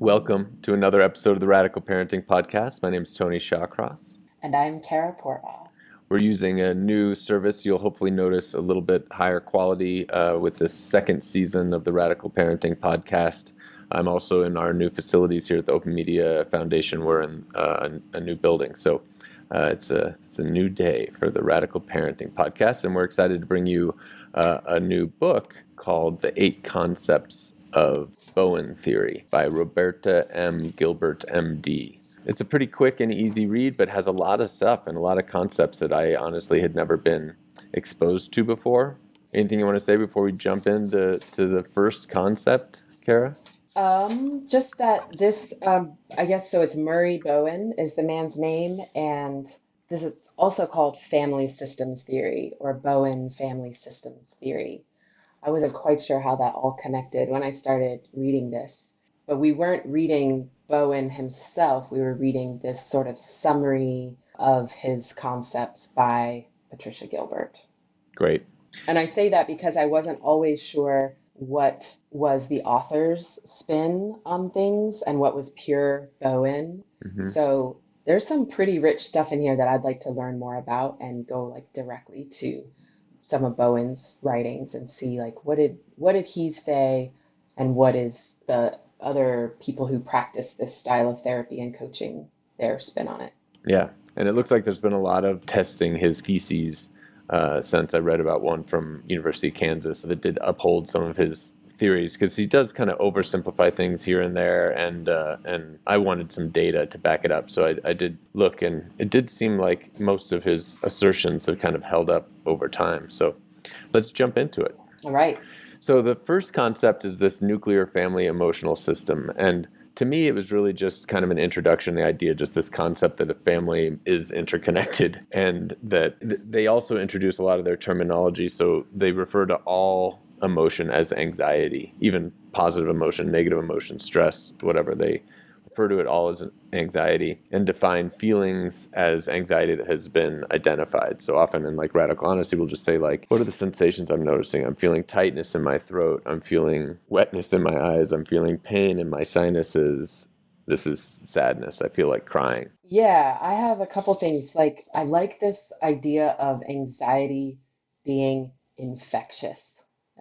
Welcome to another episode of the Radical Parenting Podcast. My name is Tony Shawcross. And I'm Kara Portwall. We're using a new service. You'll hopefully notice a little bit higher quality uh, with this second season of the Radical Parenting Podcast. I'm also in our new facilities here at the Open Media Foundation. We're in uh, a, a new building. So uh, it's, a, it's a new day for the Radical Parenting Podcast. And we're excited to bring you uh, a new book called The Eight Concepts of Bowen Theory by Roberta M. Gilbert, MD. It's a pretty quick and easy read, but has a lot of stuff and a lot of concepts that I honestly had never been exposed to before. Anything you want to say before we jump into to the first concept, Kara? Um, just that this, um, I guess, so it's Murray Bowen is the man's name, and this is also called family systems theory or Bowen family systems theory. I wasn't quite sure how that all connected when I started reading this, but we weren't reading Bowen himself. We were reading this sort of summary of his concepts by Patricia Gilbert. Great. And I say that because I wasn't always sure what was the author's spin on things and what was pure Bowen. Mm-hmm. So there's some pretty rich stuff in here that I'd like to learn more about and go like directly to some of Bowen's writings and see like what did what did he say and what is the other people who practice this style of therapy and coaching their spin on it. Yeah, and it looks like there's been a lot of testing his theses uh, since I read about one from University of Kansas that did uphold some of his theories because he does kind of oversimplify things here and there, and uh, and I wanted some data to back it up, so I, I did look, and it did seem like most of his assertions have kind of held up over time. So let's jump into it. All right. So the first concept is this nuclear family emotional system, and to me, it was really just kind of an introduction, the idea, just this concept that a family is interconnected, and that they also introduce a lot of their terminology. So they refer to all emotion as anxiety, even positive emotion, negative emotion, stress, whatever. They refer to it all as anxiety and define feelings as anxiety that has been identified. So often in like radical honesty, we'll just say like, what are the sensations I'm noticing? I'm feeling tightness in my throat. I'm feeling wetness in my eyes. I'm feeling pain in my sinuses. This is sadness. I feel like crying. Yeah, I have a couple things. Like, I like this idea of anxiety being infectious.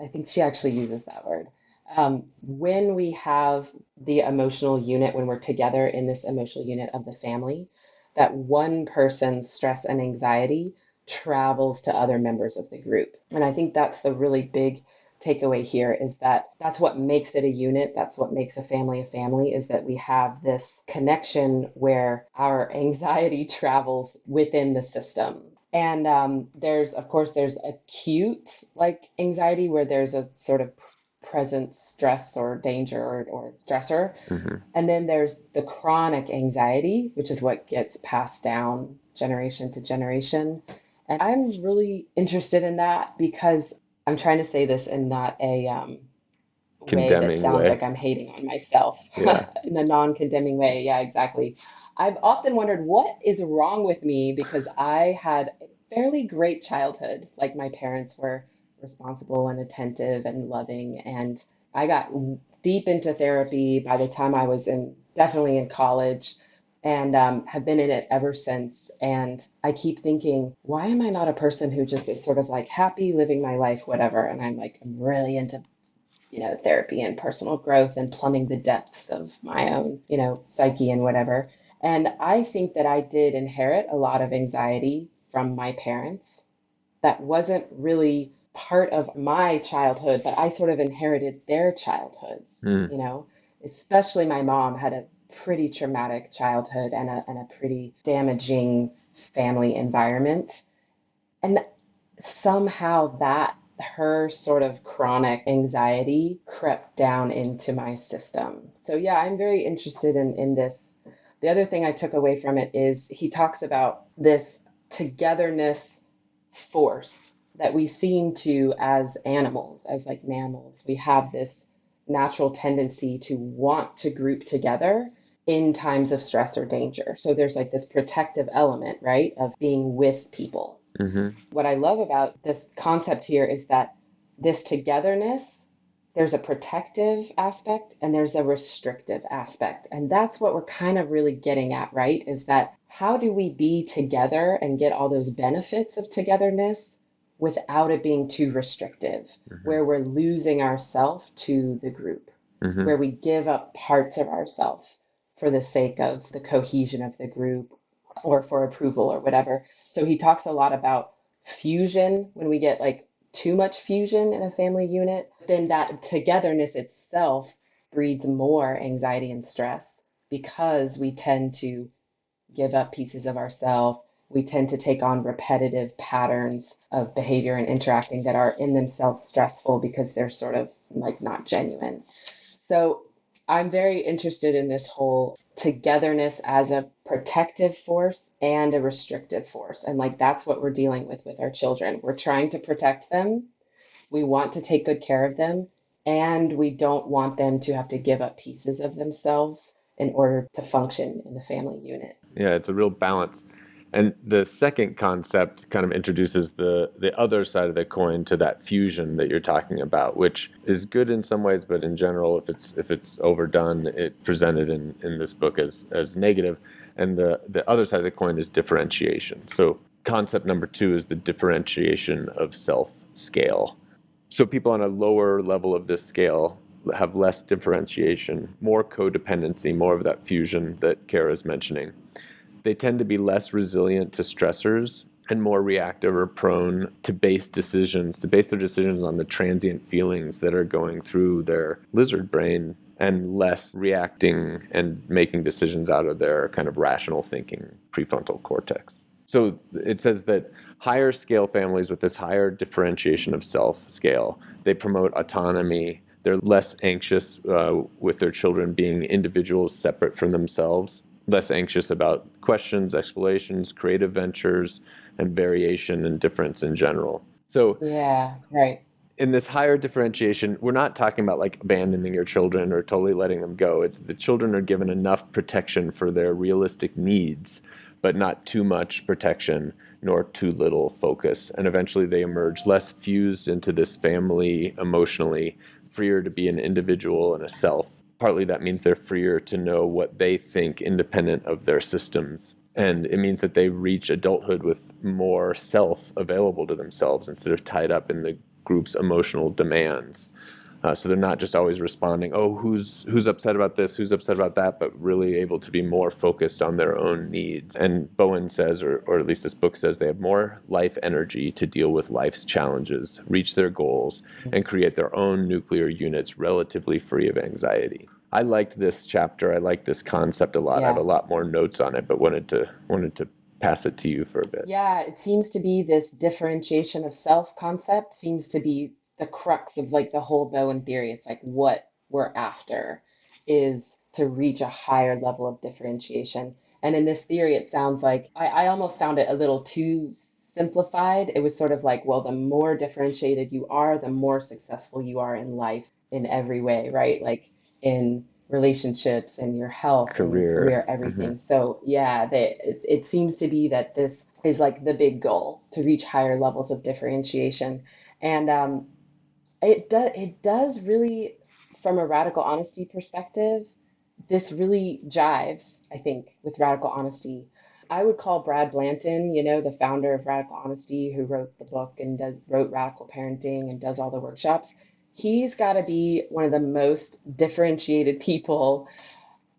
I think she actually uses that word um, when we have the emotional unit, when we're together in this emotional unit of the family, that one person's stress and anxiety travels to other members of the group. And I think that's the really big takeaway here is that that's what makes it a unit. That's what makes a family a family is that we have this connection where our anxiety travels within the system. And um, there's, of course, there's acute like anxiety where there's a sort of present stress or danger or, or stressor. Mm-hmm. And then there's the chronic anxiety, which is what gets passed down generation to generation. And I'm really interested in that because I'm trying to say this in not a um, way that sounds way. like I'm hating on myself yeah. in a non condemning way. Yeah, exactly. I've often wondered what is wrong with me because I had a fairly great childhood, like my parents were responsible and attentive and loving. And I got deep into therapy by the time I was in definitely in college and um, have been in it ever since. And I keep thinking, why am I not a person who just is sort of like happy living my life, whatever? And I'm like, I'm really into, you know, therapy and personal growth and plumbing the depths of my own, you know, psyche and whatever. And I think that I did inherit a lot of anxiety from my parents that wasn't really part of my childhood, but I sort of inherited their childhoods, mm. you know, especially my mom had a pretty traumatic childhood and a, and a pretty damaging family environment. And somehow that her sort of chronic anxiety crept down into my system. So yeah, I'm very interested in in this. The other thing I took away from it is he talks about this togetherness force that we seem to as animals, as like mammals, we have this natural tendency to want to group together in times of stress or danger. So there's like this protective element, right, of being with people. Mm-hmm. What I love about this concept here is that this togetherness, there's a protective aspect and there's a restrictive aspect. And that's what we're kind of really getting at, right? Is that how do we be together and get all those benefits of togetherness without it being too restrictive, mm-hmm. where we're losing ourselves to the group, mm-hmm. where we give up parts of ourselves for the sake of the cohesion of the group or for approval or whatever. So he talks a lot about fusion when we get like too much fusion in a family unit, then that togetherness itself breeds more anxiety and stress because we tend to give up pieces of ourselves. We tend to take on repetitive patterns of behavior and interacting that are in themselves stressful because they're sort of like not genuine. So I'm very interested in this whole togetherness as a protective force and a restrictive force. And like that's what we're dealing with with our children. We're trying to protect them. We want to take good care of them. And we don't want them to have to give up pieces of themselves in order to function in the family unit. Yeah, it's a real balance. And the second concept kind of introduces the the other side of the coin to that fusion that you're talking about, which is good in some ways, but in general, if it's if it's overdone, it presented in, in this book as as negative. And the the other side of the coin is differentiation. So concept number two is the differentiation of self scale. So people on a lower level of this scale have less differentiation, more codependency, more of that fusion that Kara is mentioning they tend to be less resilient to stressors and more reactive or prone to base decisions, to base their decisions on the transient feelings that are going through their lizard brain and less reacting and making decisions out of their kind of rational thinking prefrontal cortex. So it says that higher scale families with this higher differentiation of self scale, they promote autonomy. They're less anxious uh, with their children being individuals separate from themselves less anxious about questions, explanations, creative ventures, and variation and difference in general. So, yeah, right. In this higher differentiation, we're not talking about like abandoning your children or totally letting them go. It's the children are given enough protection for their realistic needs, but not too much protection nor too little focus. And eventually they emerge less fused into this family emotionally, freer to be an individual and a self partly that means they're freer to know what they think independent of their systems. And it means that they reach adulthood with more self available to themselves instead of tied up in the group's emotional demands. Uh, so they're not just always responding, oh, who's who's upset about this, who's upset about that, but really able to be more focused on their own needs. And Bowen says, or, or at least this book says, they have more life energy to deal with life's challenges, reach their goals, and create their own nuclear units relatively free of anxiety. I liked this chapter. I liked this concept a lot. Yeah. I have a lot more notes on it, but wanted to wanted to pass it to you for a bit. Yeah, it seems to be this differentiation of self concept seems to be the crux of like the whole Bowen theory. It's like what we're after is to reach a higher level of differentiation. And in this theory, it sounds like I, I almost found it a little too simplified. It was sort of like, well, the more differentiated you are, the more successful you are in life in every way, right? Like in relationships and your health career, career everything. Mm-hmm. So yeah, they, it, it seems to be that this is like the big goal to reach higher levels of differentiation. And um, it does it does really from a radical honesty perspective this really jives i think with radical honesty. I would call brad blanton you know the founder of radical honesty who wrote the book and does, wrote radical parenting and does all the workshops. He's got to be one of the most differentiated people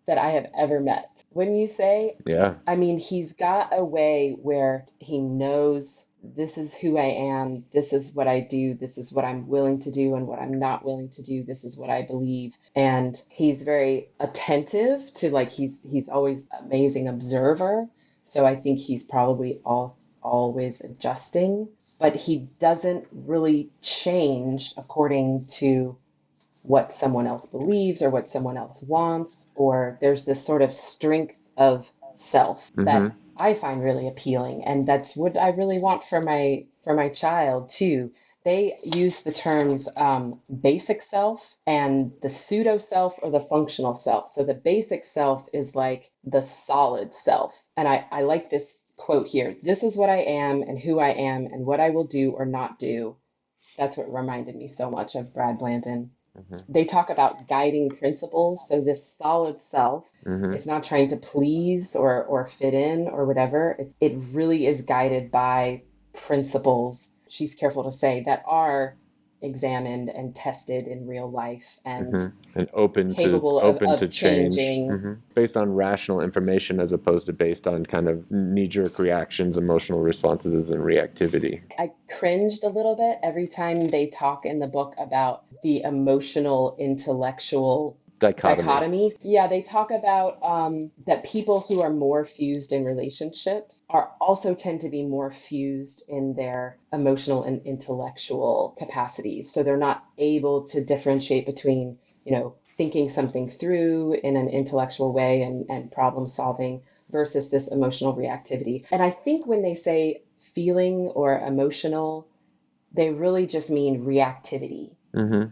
that i have ever met. Wouldn't you say? Yeah. I mean he's got a way where he knows this is who I am, this is what I do, this is what I'm willing to do and what I'm not willing to do, this is what I believe. And he's very attentive to like he's he's always amazing observer. So I think he's probably all, always adjusting, but he doesn't really change according to what someone else believes or what someone else wants or there's this sort of strength of self mm-hmm. that I find really appealing, and that's what I really want for my for my child too. They use the terms um, basic self and the pseudo self or the functional self. So the basic self is like the solid self, and I I like this quote here. This is what I am and who I am and what I will do or not do. That's what reminded me so much of Brad Blanton. Mm-hmm. They talk about guiding principles. So this solid self Mm-hmm. is not trying to please or or fit in or whatever. It, it really is guided by principles. She's careful to say that are examined and tested in real life and hmm And open to capable of, open to of change, changing. hmm based on rational information as opposed to based on kind of knee-jerk reactions, emotional responses, and reactivity. I cringed a little bit every time they talk in the book about the emotional intellectual Dichotomy. dichotomy. Yeah, they talk about um, that people who are more fused in relationships are also tend to be more fused in their emotional and intellectual capacities. So they're not able to differentiate between, you know, thinking something through in an intellectual way and, and problem solving versus this emotional reactivity. And I think when they say feeling or emotional, they really just mean reactivity. hmm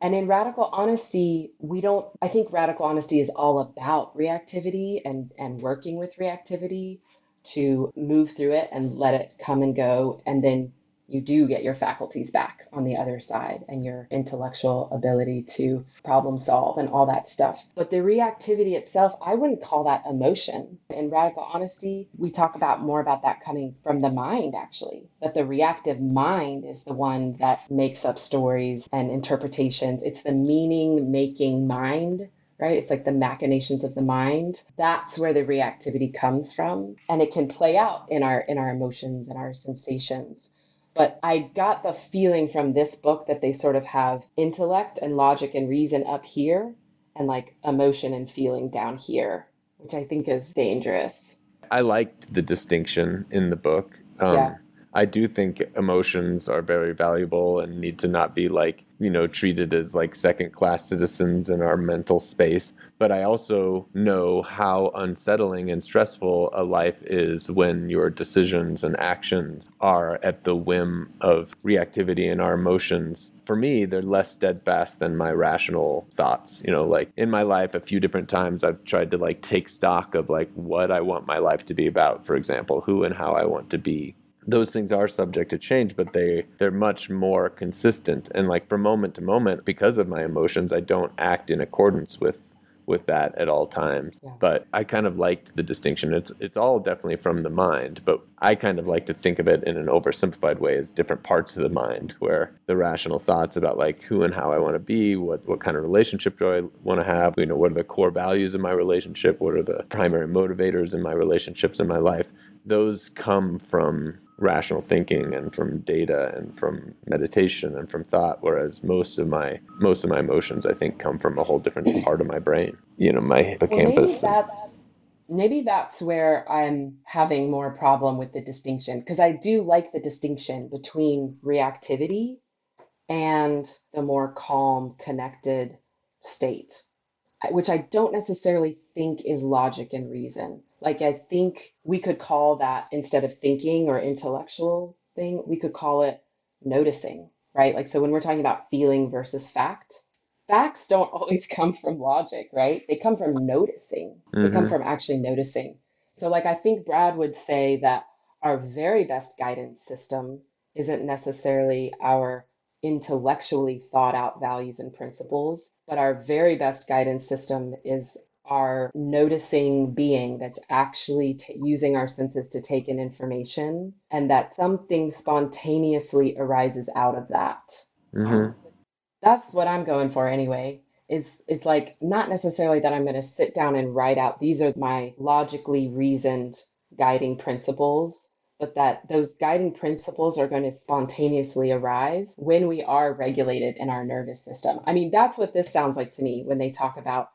And in radical honesty, we don't, I think radical honesty is all about reactivity and, and working with reactivity to move through it and let it come and go. And then you do get your faculties back on the other side and your intellectual ability to problem solve and all that stuff. But the reactivity itself, I wouldn't call that emotion. In radical honesty, we talk about more about that coming from the mind, actually, that the reactive mind is the one that makes up stories and interpretations. It's the meaning making mind. Right? It's like the machinations of the mind. That's where the reactivity comes from. And it can play out in our in our emotions and our sensations. But I got the feeling from this book that they sort of have intellect and logic and reason up here and like emotion and feeling down here, which I think is dangerous. I liked the distinction in the book. Um, Yeah. I do think emotions are very valuable and need to not be like, you know, treated as like second class citizens in our mental space. But I also know how unsettling and stressful a life is when your decisions and actions are at the whim of reactivity and our emotions. For me, they're less steadfast than my rational thoughts. You know, like in my life, a few different times I've tried to like take stock of like what I want my life to be about, for example, who and how I want to be those things are subject to change but they they're much more consistent. And like from moment to moment because of my emotions i don't act in accordance with with that at all times. Yeah. but i kind of liked the distinction. It's it's all definitely from the mind but i kind of like to think of it in an oversimplified way as different parts of the mind where the rational thoughts about like who and how i want to be what what kind of relationship do i want to have you know what are the core values in my relationship what are the primary motivators in my relationships in my life. Those come from rational thinking and from data and from meditation and from thought whereas most of my most of my emotions i think come from a whole different part of my brain you know my Well, maybe hippocampus that's maybe that's where I'm having more problem with the distinction because I do like the distinction between reactivity and the more calm, connected state. Which I don't necessarily think is logic and reason. Like, I think we could call that instead of thinking or intellectual thing, we could call it noticing, right? Like, so when we're talking about feeling versus fact, facts don't always come from logic, right? They come from noticing, they come hmm from actually noticing. So, like, I think Brad would say that our very best guidance system isn't necessarily our intellectually thought out values and principles, but our very best guidance system is our noticing being that's actually t- using our senses to take in information and that something spontaneously arises out of that. hmm That's what I'm going for anyway. Is is like not necessarily that I'm going to sit down and write out these are my logically reasoned guiding principles, but that those guiding principles are going to spontaneously arise when we are regulated in our nervous system. I mean, that's what this sounds like to me when they talk about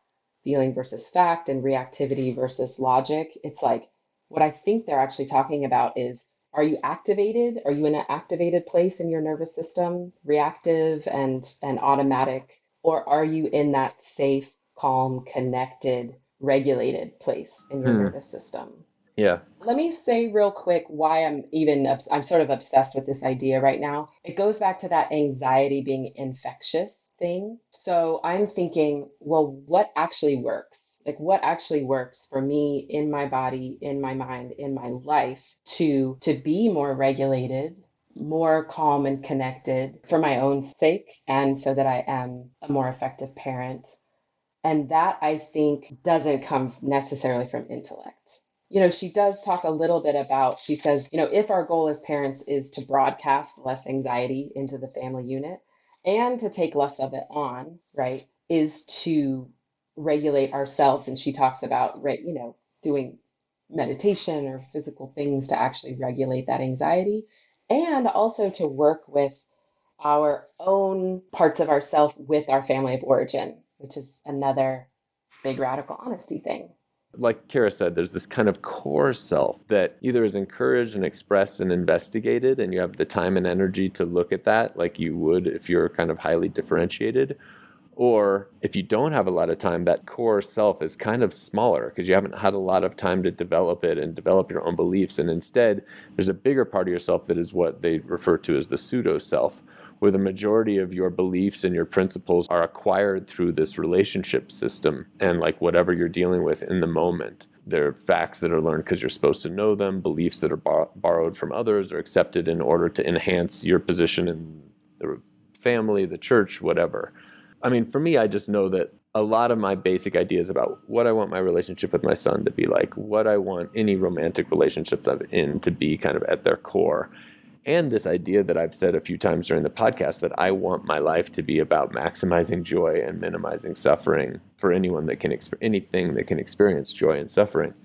feeling versus fact and reactivity versus logic. It's like what I think they're actually talking about is are you activated? Are you in an activated place in your nervous system, reactive and and automatic, or are you in that safe, calm, connected, regulated place in your Hmm. nervous system? Yeah. Let me say real quick why I'm even I'm sort of obsessed with this idea right now. It goes back to that anxiety being infectious thing. So I'm thinking, well, what actually works? Like what actually works for me in my body, in my mind, in my life to to be more regulated more calm and connected for my own sake and so that I am a more effective parent. And that I think doesn't come necessarily from intellect. You know, she does talk a little bit about, she says, you know, if our goal as parents is to broadcast less anxiety into the family unit and to take less of it on, right, is to regulate ourselves. And she talks about, right, you know, doing meditation or physical things to actually regulate that anxiety and also to work with our own parts of ourself with our family of origin, which is another big radical honesty thing. Like Kara said, there's this kind of core self that either is encouraged and expressed and investigated, and you have the time and energy to look at that like you would if you're kind of highly differentiated, or if you don't have a lot of time, that core self is kind of smaller because you haven't had a lot of time to develop it and develop your own beliefs. And instead, there's a bigger part of yourself that is what they refer to as the pseudo self, where the majority of your beliefs and your principles are acquired through this relationship system and like whatever you're dealing with in the moment. They're facts that are learned because you're supposed to know them, beliefs that are borrowed from others or accepted in order to enhance your position in the family, the church, whatever. I mean, for me, I just know that a lot of my basic ideas about what I want my relationship with my son to be like, what I want any romantic relationships I'm in to be kind of at their core. And this idea that I've said a few times during the podcast that I want my life to be about maximizing joy and minimizing suffering for anyone that can experience anything that can experience joy and suffering.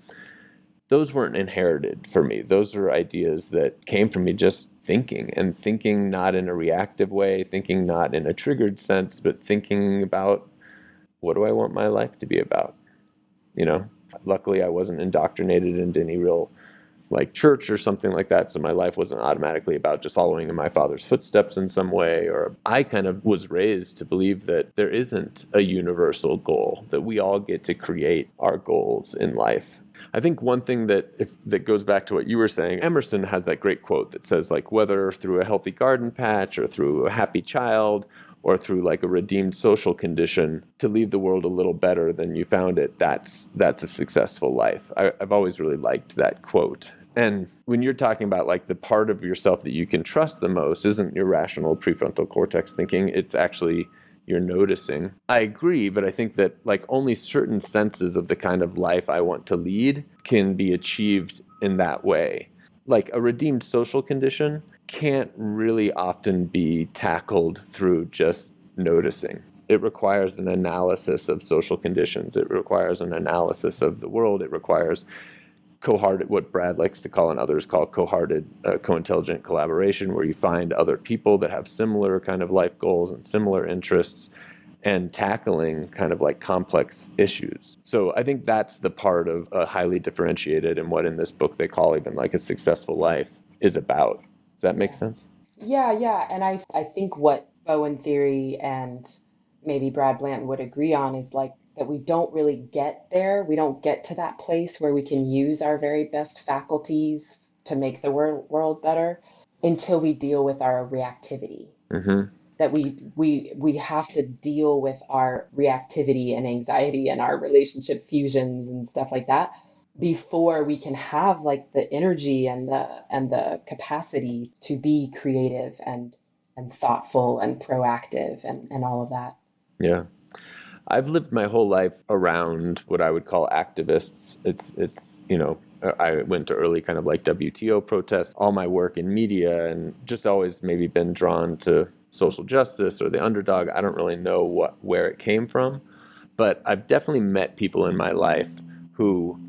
Those weren't inherited for me. Those are ideas that came from me just thinking and thinking not in a reactive way, thinking not in a triggered sense, but thinking about what do I want my life to be about? You know, luckily I wasn't indoctrinated into any real like church or something like that. So my life wasn't automatically about just following in my father's footsteps in some way. Or I kind of was raised to believe that there isn't a universal goal, that we all get to create our goals in life. I think one thing that if, that goes back to what you were saying, Emerson has that great quote that says like whether through a healthy garden patch or through a happy child or through like a redeemed social condition to leave the world a little better than you found it, that's that's a successful life. I, I've always really liked that quote. And when you're talking about like the part of yourself that you can trust the most isn't your rational prefrontal cortex thinking, it's actually you're noticing. I agree, but I think that like only certain senses of the kind of life I want to lead can be achieved in that way. Like a redeemed social condition can't really often be tackled through just noticing. It requires an analysis of social conditions. It requires an analysis of the world. It requires co-hearted what brad likes to call and others call co-hearted uh, co-intelligent collaboration where you find other people that have similar kind of life goals and similar interests and tackling kind of like complex issues. So i think that's the part of a highly differentiated and what in this book they call even like a successful life is about. Does that make sense? Yeah yeah and i i think what bowen theory and maybe brad blanton would agree on is like that we don't really get there. We don't get to that place where we can use our very best faculties to make the world, world better until we deal with our reactivity. Mm-hmm. That we we we have to deal with our reactivity and anxiety and our relationship fusions and stuff like that before we can have like the energy and the and the capacity to be creative and and thoughtful and proactive and, and all of that. Yeah. I've lived my whole life around what I would call activists. It's it's you know uh, I went to early kind of like WTO protests. All my work in media and just always maybe been drawn to social justice or the underdog. I don't really know what where it came from, but I've definitely met people in my life who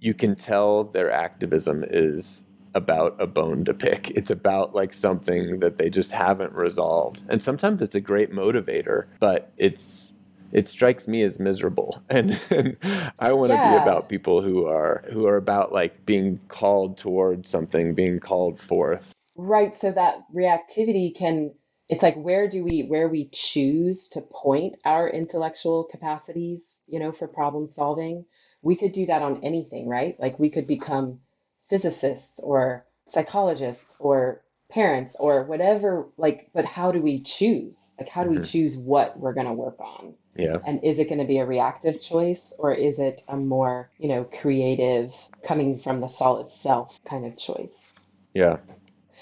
you can tell their activism is about a bone to pick. It's about like something that they just haven't resolved. And sometimes it's a great motivator, but it's it strikes me as miserable. And, and i want to yeah. be about people who are who are about like being called towards something being called forth. Right so that reactivity can it's like where do we where we choose to point our intellectual capacities you know for problem solving? We could do that on anything right? Like we could become physicists or psychologists or parents or whatever like but how do we choose like how do we mm-hmm. choose what we're going to work on yeah and is it going to be a reactive choice or is it a more you know creative coming from the solid self kind of choice yeah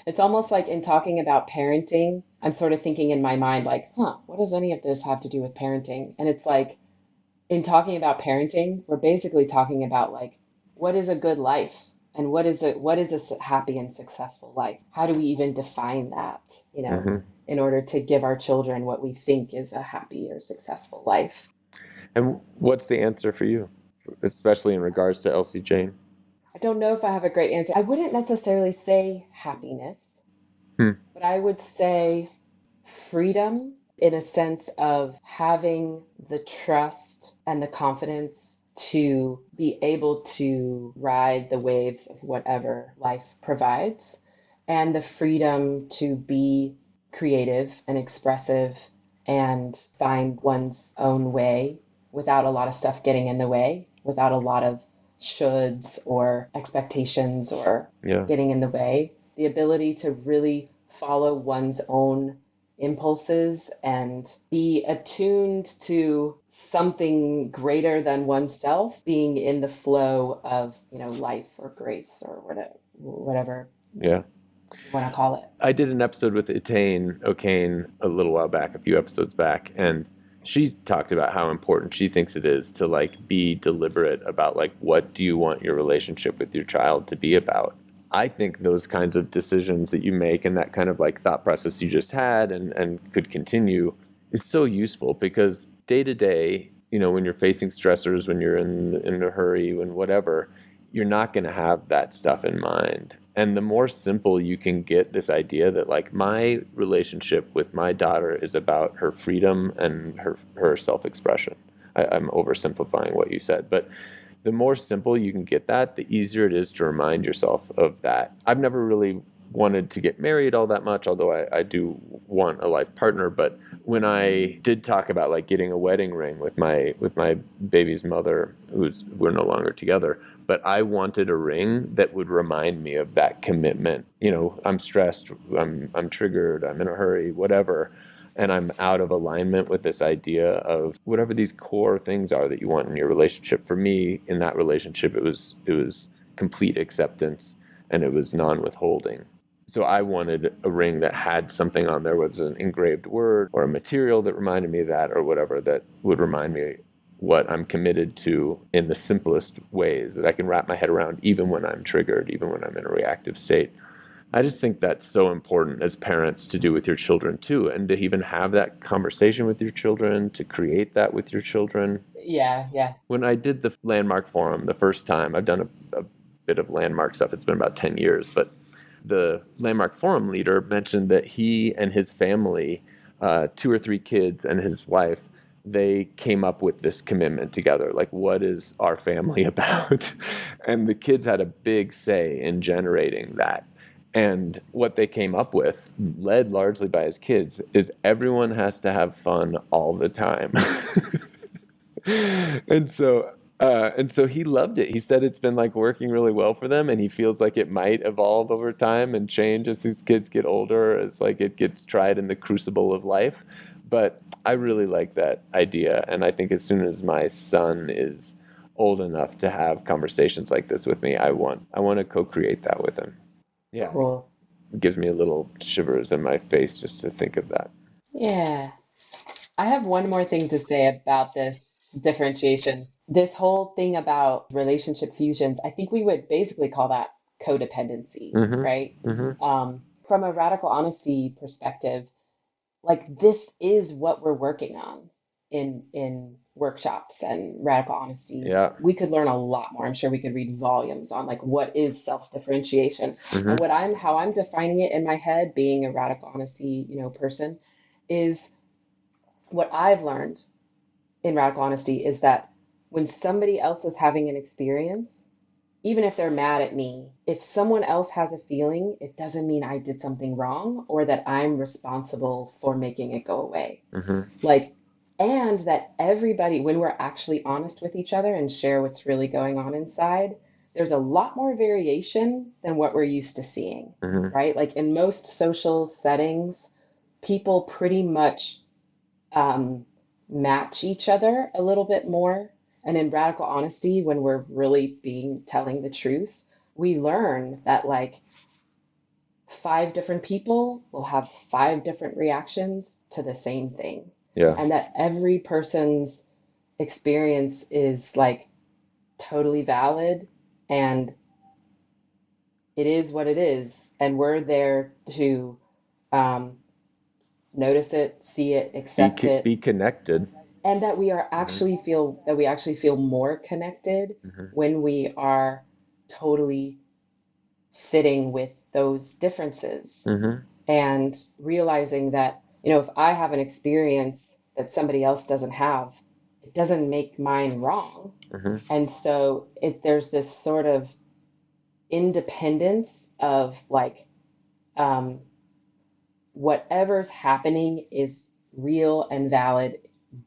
It's almost like in talking about parenting, I'm sort of thinking in my mind, like, huh, what does any of this have to do with parenting? And it's like, in talking about parenting, we're basically talking about like, what is a good life? And what is it, what is a happy and successful life? How do we even define that, you know, hmm in order to give our children what we think is a happy or successful life? And what's the answer for you, especially in regards to Elsie Jane? I don't know if I have a great answer. I wouldn't necessarily say happiness, Hmm. but I would say freedom in a sense of having the trust and the confidence to be able to ride the waves of whatever life provides, and the freedom to be creative and expressive and find one's own way without a lot of stuff getting in the way, without a lot of shoulds or expectations or Yeah. getting in the way. The ability to really follow one's own impulses and be attuned to something greater than oneself, being in the flow of, you know, life or grace or whatever, whatever Yeah. you want to call it. I did an episode with Etane O'Kane a little while back, a few episodes back, and she talked about how important she thinks it is to like be deliberate about like what do you want your relationship with your child to be about. I think those kinds of decisions that you make and that kind of like thought process you just had and, and could continue is so useful because day to day, you know, when you're facing stressors, when you're in in a hurry, when whatever, you're not going to have that stuff in mind. And the more simple you can get this idea that like my relationship with my daughter is about her freedom and her her self-expression. I, I'm oversimplifying what you said, but the more simple you can get that, the easier it is to remind yourself of that. I've never really wanted to get married all that much, although I, I do want a life partner. But when I did talk about like getting a wedding ring with my with my baby's mother, who's we're no longer together, but I wanted a ring that would remind me of that commitment. You know, I'm stressed, I'm I'm triggered, I'm in a hurry, whatever and I'm out of alignment with this idea of whatever these core things are that you want in your relationship. For me, in that relationship, it was it was complete acceptance and it was non-withholding. So I wanted a ring that had something on there, whether it's an engraved word or a material that reminded me of that, or whatever that would remind me what I'm committed to in the simplest ways that I can wrap my head around, even when I'm triggered, even when I'm in a reactive state. I just think that's so important as parents to do with your children too, and to even have that conversation with your children, to create that with your children. Yeah, yeah. When I did the Landmark Forum the first time, I've done a, a bit of landmark stuff. It's been about 10 years, but the Landmark Forum leader mentioned that he and his family, uh, two or three kids, and his wife, they came up with this commitment together. Like, what is our family about? and the kids had a big say in generating that. And what they came up with, led largely by his kids, is everyone has to have fun all the time. and so uh, and so he loved it. He said it's been like working really well for them, and he feels like it might evolve over time and change as his kids get older, as like it gets tried in the crucible of life. But I really like that idea, and I think as soon as my son is old enough to have conversations like this with me, I want I want to co-create that with him. Yeah, Cool. it gives me a little shivers in my face just to think of that. Yeah. I have one more thing to say about this differentiation. This whole thing about relationship fusions, I think we would basically call that codependency, hmm right? hmm Um, from a radical honesty perspective, like this is what we're working on in in workshops and radical honesty. Yeah. We could learn a lot more. I'm sure we could read volumes on like what is self-differentiation. hmm what I'm how I'm defining it in my head, being a radical honesty, you know, person, is what I've learned in radical honesty is that when somebody else is having an experience, even if they're mad at me, if someone else has a feeling, it doesn't mean I did something wrong or that I'm responsible for making it go away. hmm Like, and that everybody, when we're actually honest with each other and share what's really going on inside, there's a lot more variation than what we're used to seeing, hmm right? Like in most social settings, people pretty much um, match each other a little bit more. And in radical honesty, when we're really being telling the truth, we learn that like five different people will have five different reactions to the same thing, Yeah. and that every person's experience is like totally valid and it is what it is, and we're there to um, notice it, see it, Be accept co- it, be connected. and that we are hmm actually feel that we actually feel more connected hmm when we are totally sitting with those differences. Hmm and realizing that, you know, if I have an experience that somebody else doesn't have, it doesn't make mine wrong. hmm And so it there's this sort of independence of like um, whatever's happening is real and valid,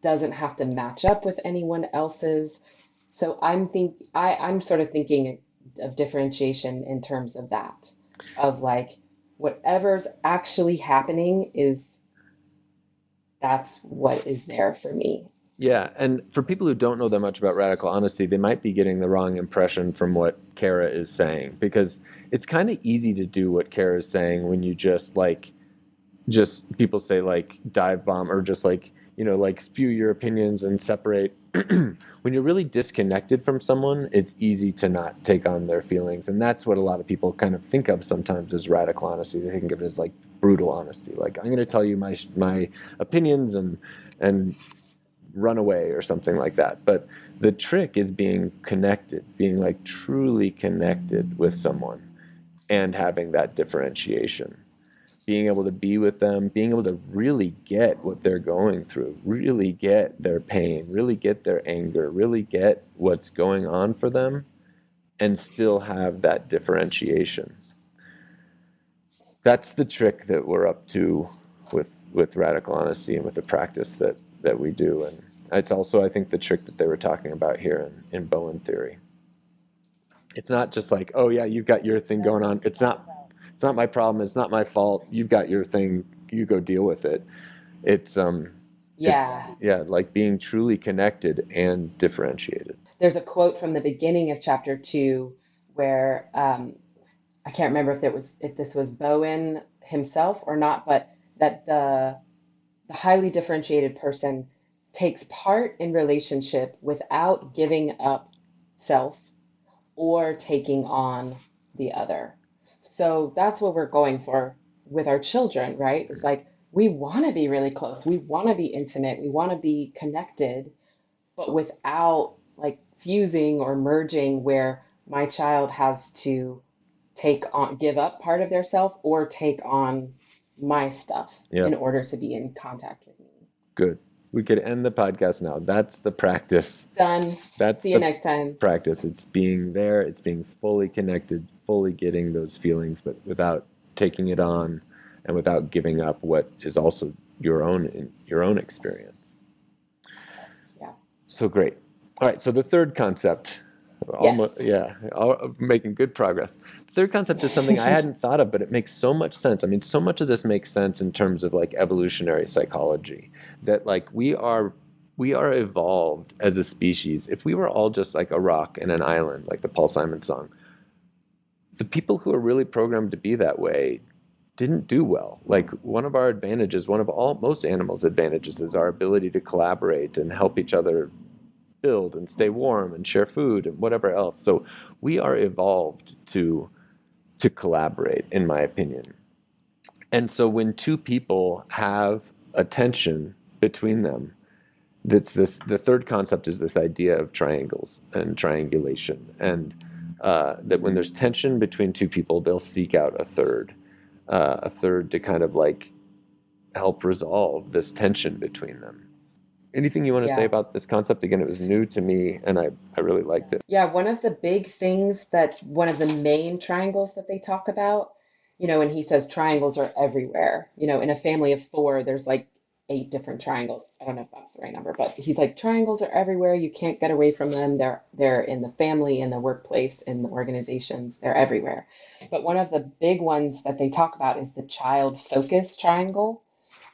doesn't have to match up with anyone else's. So I'm think I, I'm sort of thinking of differentiation in terms of that, of like whatever's actually happening is that's what is there for me. Yeah, and for people who don't know that much about radical honesty, they might be getting the wrong impression from what Kara is saying because it's kind of easy to do what Kara is saying when you just like just people say like dive bomb or just like you know like spew your opinions and separate. When you're really disconnected from someone it's easy to not take on their feelings and that's what a lot of people kind of think of sometimes as radical honesty. They think of it as like brutal honesty like i'm going to tell you my my opinions and and run away or something like that. But the trick is being connected being like truly connected with someone and having that differentiation being able to be with them, being able to really get what they're going through, really get their pain, really get their anger, really get what's going on for them, and still have that differentiation. That's the trick that we're up to with with radical honesty and with the practice that that we do. And it's also, I think, the trick that they were talking about here in, in Bowen theory. It's not just like, oh yeah, you've got your thing going on. It's not it's not my problem. It's not my fault. You've got your thing. You go deal with it. It's um, it's Yeah. yeah, like being truly connected and differentiated. There's a quote from the beginning of chapter two where um, I can't remember if it was if this was Bowen himself or not, but that the the highly differentiated person takes part in relationship without giving up self or taking on the other. So that's what we're going for with our children, right? It's like we want to be really close. We want to be intimate. We want to be connected, but without like fusing or merging where my child has to take on, give up part of their self or take on my stuff Yeah, in order to be in contact with me. good. We could end the podcast now. That's the practice. Done. That's See you next time. practice. It's being there. It's being fully connected, fully getting those feelings, but without taking it on and without giving up what is also your own your own experience. Yeah. So great. All right. So the third concept, almost Yes. yeah, all, making good progress. The third concept is something I hadn't thought of, but it makes so much sense. I mean, so much of this makes sense in terms of like evolutionary psychology. That like we are we are evolved as a species. If we were all just like a rock and an island, like the Paul Simon song, the people who are really programmed to be that way didn't do well. Like one of our advantages, one of all most animals' advantages is our ability to collaborate and help each other build and stay warm and share food and whatever else. So we are evolved to to collaborate, in my opinion. And so when two people have a tension between them, that's this the third concept is this idea of triangles and triangulation and uh, that when there's tension between two people they'll seek out a third uh, a third to kind of like help resolve this tension between them. Anything you want to say about this concept? Again it was new to me and i, I really liked it. Yeah, one of the big things that one of the main triangles that they talk about, you know, and he says triangles are everywhere. You know, in a family of four, there's like eight different triangles. I don't know if that's the right number, but he's like triangles are everywhere. You can't get away from them. They're they're in the family, in the workplace, in the organizations. They're everywhere. But one of the big ones that they talk about is the child focus triangle,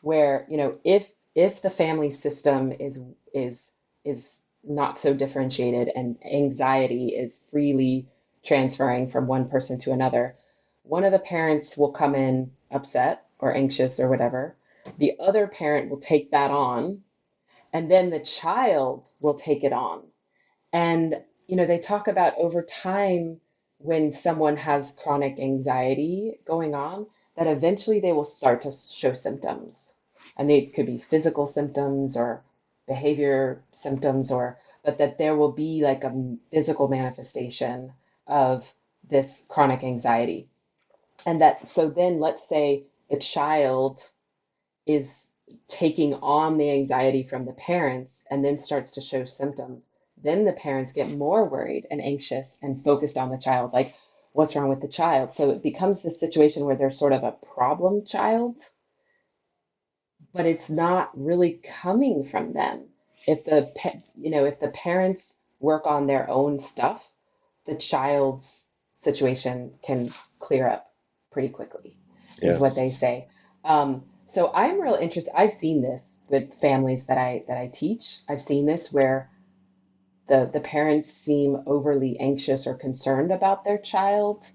where, you know, if if the family system is is is not so differentiated and anxiety is freely transferring from one person to another, one of the parents will come in upset or anxious or whatever. The other parent will take that on, and then the child will take it on. And, you know, they talk about over time when someone has chronic anxiety going on, that eventually they will start to show symptoms. And they could be physical symptoms or behavior symptoms or but that there will be like a physical manifestation of this chronic anxiety. And that so then let's say the child is taking on the anxiety from the parents and then starts to show symptoms then the parents get more worried and anxious and focused on the child like what's wrong with the child? So it becomes this situation where they're sort of a problem child but it's not really coming from them. If the you know if the parents work on their own stuff the child's situation can clear up pretty quickly is what they say. Um, so i'm real interested i've seen this with families that i that i teach. I've seen this where the the parents seem overly anxious or concerned about their child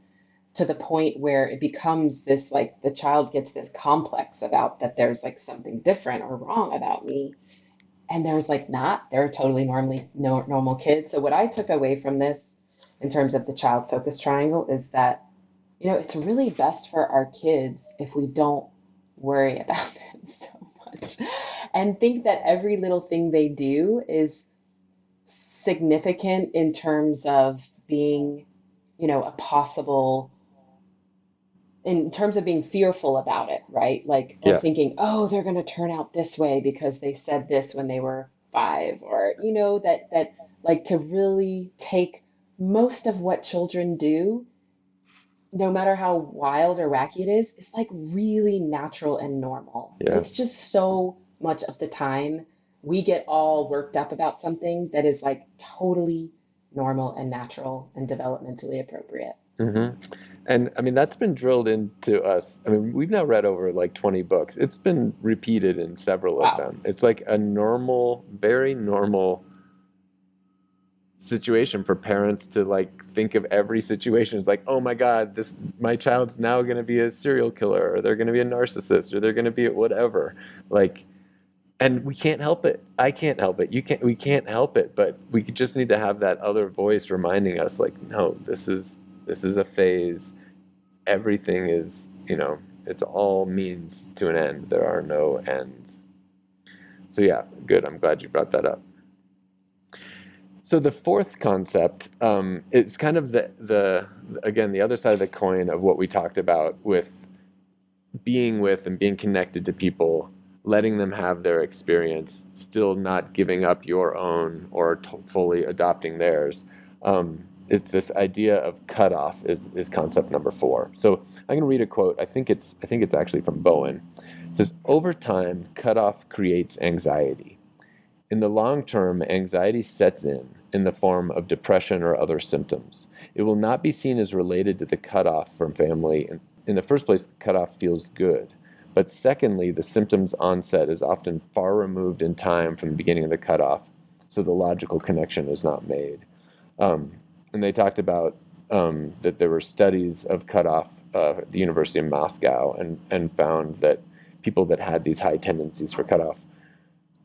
to the point where it becomes this like the child gets this complex about that there's like something different or wrong about me. And there's like not. They're totally normally no, normal kids. So what i took away from this in terms of the child focus triangle is that you know it's really best for our kids if we don't worry about them so much and think that every little thing they do is significant in terms of being you know a possible in terms of being fearful about it, right? Like, Yeah. thinking, oh, they're going to turn out this way because they said this when they were five, or, you know, that, that, like, to really take most of what children do, no matter how wild or wacky it is, is like really natural and normal. Yeah. It's just so much of the time we get all worked up about something that is like totally normal and natural and developmentally appropriate. hmm And I mean, that's been drilled into us. I mean, we've now read over like 20 books. It's been repeated in several of them. It's like a normal, very normal situation for parents to like think of every situation as like, oh my God, this my child's now going to be a serial killer, or they're going to be a narcissist, or they're going to be whatever. Like, and we can't help it. I can't help it. You can't. We can't help it. But we just need to have that other voice reminding us, like, no, this is this is a phase. Everything is, you know, it's all means to an end. There are no ends. So yeah, good. I'm glad you brought that up. So the fourth concept um, is kind of the the again the other side of the coin of what we talked about with being with and being connected to people, letting them have their experience, still not giving up your own or t- fully adopting theirs. Um, is this idea of cutoff is, is concept number four. So I'm going to read a quote. I think it's I think it's actually from Bowen. It says, "Over time, cutoff creates anxiety. In the long term, anxiety sets in in the form of depression or other symptoms. It will not be seen as related to the cutoff from family. In, the first place, the cutoff feels good. But secondly, the symptoms onset is often far removed in time from the beginning of the cutoff, so the logical connection is not made. Um, and they talked about um, that there were studies of cutoff uh, at the University of Moscow and, and found that people that had these high tendencies for cutoff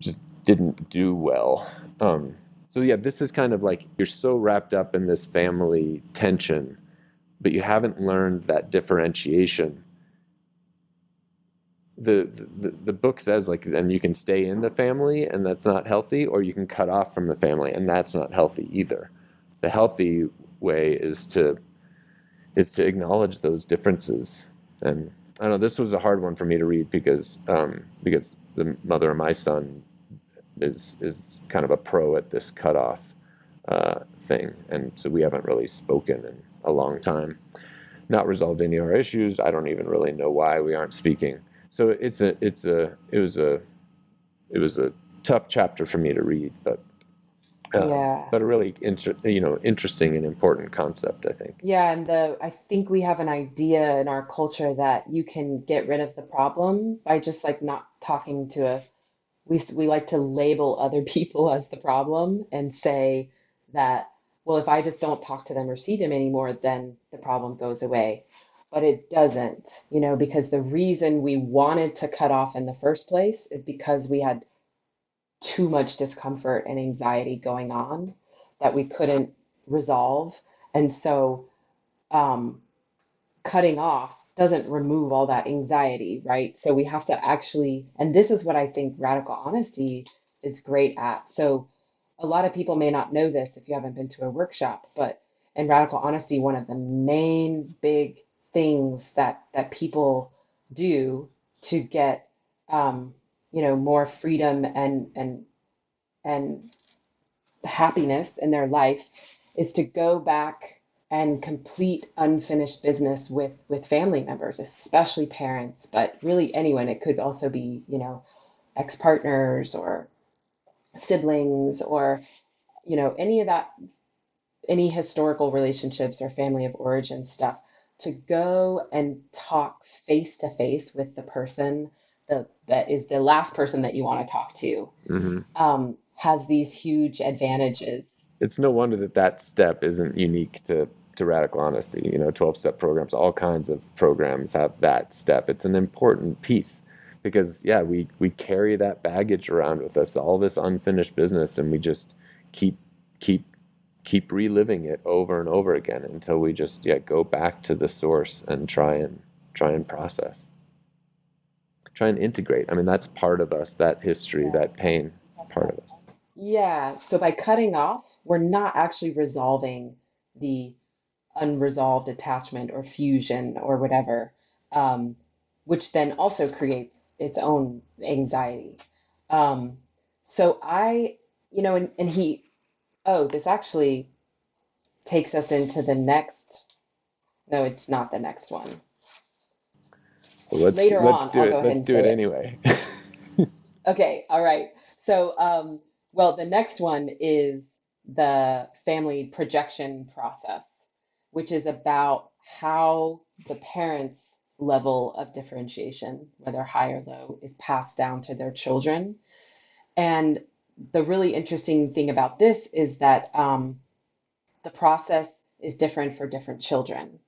just didn't do well. Um, so yeah, this is kind of like you're so wrapped up in this family tension, but you haven't learned that differentiation. The, the the book says like then you can stay in the family and that's not healthy, or you can cut off from the family and that's not healthy either. The healthy way is to is to acknowledge those differences. And I know this was a hard one for me to read because um, because the mother of my son is is kind of a pro at this cutoff uh, thing, and so we haven't really spoken in a long time. Not resolved any of our issues. I don't even really know why we aren't speaking. So it's a it's a it was a it was a tough chapter for me to read, but uh, Yeah. but a really inter- you know interesting and important concept, I think. Yeah, and the I think we have an idea in our culture that you can get rid of the problem by just like not talking to a we we like to label other people as the problem and say that well if I just don't talk to them or see them anymore then the problem goes away. but it doesn't, you know, because the reason we wanted to cut off in the first place is because we had too much discomfort and anxiety going on that we couldn't resolve. And so, um, cutting off doesn't remove all that anxiety, right? So we have to actually, and this is what I think radical honesty is great at. So a lot of people may not know this if you haven't been to a workshop, but in radical honesty, one of the main big things that that people do to get um, you know more freedom and and and happiness in their life is to go back and complete unfinished business with with family members, especially parents, but really anyone. It could also be, you know, ex-partners or siblings or, you know, any of that, any historical relationships or family of origin stuff, to go and talk face to face with the person that, that is the last person that you want to talk to, hmm um, has these huge advantages. It's no wonder that that step isn't unique to to radical honesty. You know, 12 step programs, all kinds of programs have that step. It's an important piece because yeah, we we carry that baggage around with us, all this unfinished business and we just keep keep keep reliving it over and over again until we just yeah, go back to the source and try and try and process. Try and integrate. I mean, that's part of us, that history, Yeah. that pain, it's part of us. Yeah, so by cutting off, we're not actually resolving the unresolved attachment or fusion or whatever, um, which then also creates its own anxiety. Um, so I, you know, and, and he, oh, this actually takes us into the next, no, it's not the next one. Well, let's Later let's on, do I'll go it. ahead Let's and do it say it. anyway. Okay, all right. So, um, well, the next one is the family projection process, which is about how the parents' level of differentiation, whether high or low, is passed down to their children. And the really interesting thing about this is that um, the process is different for different children.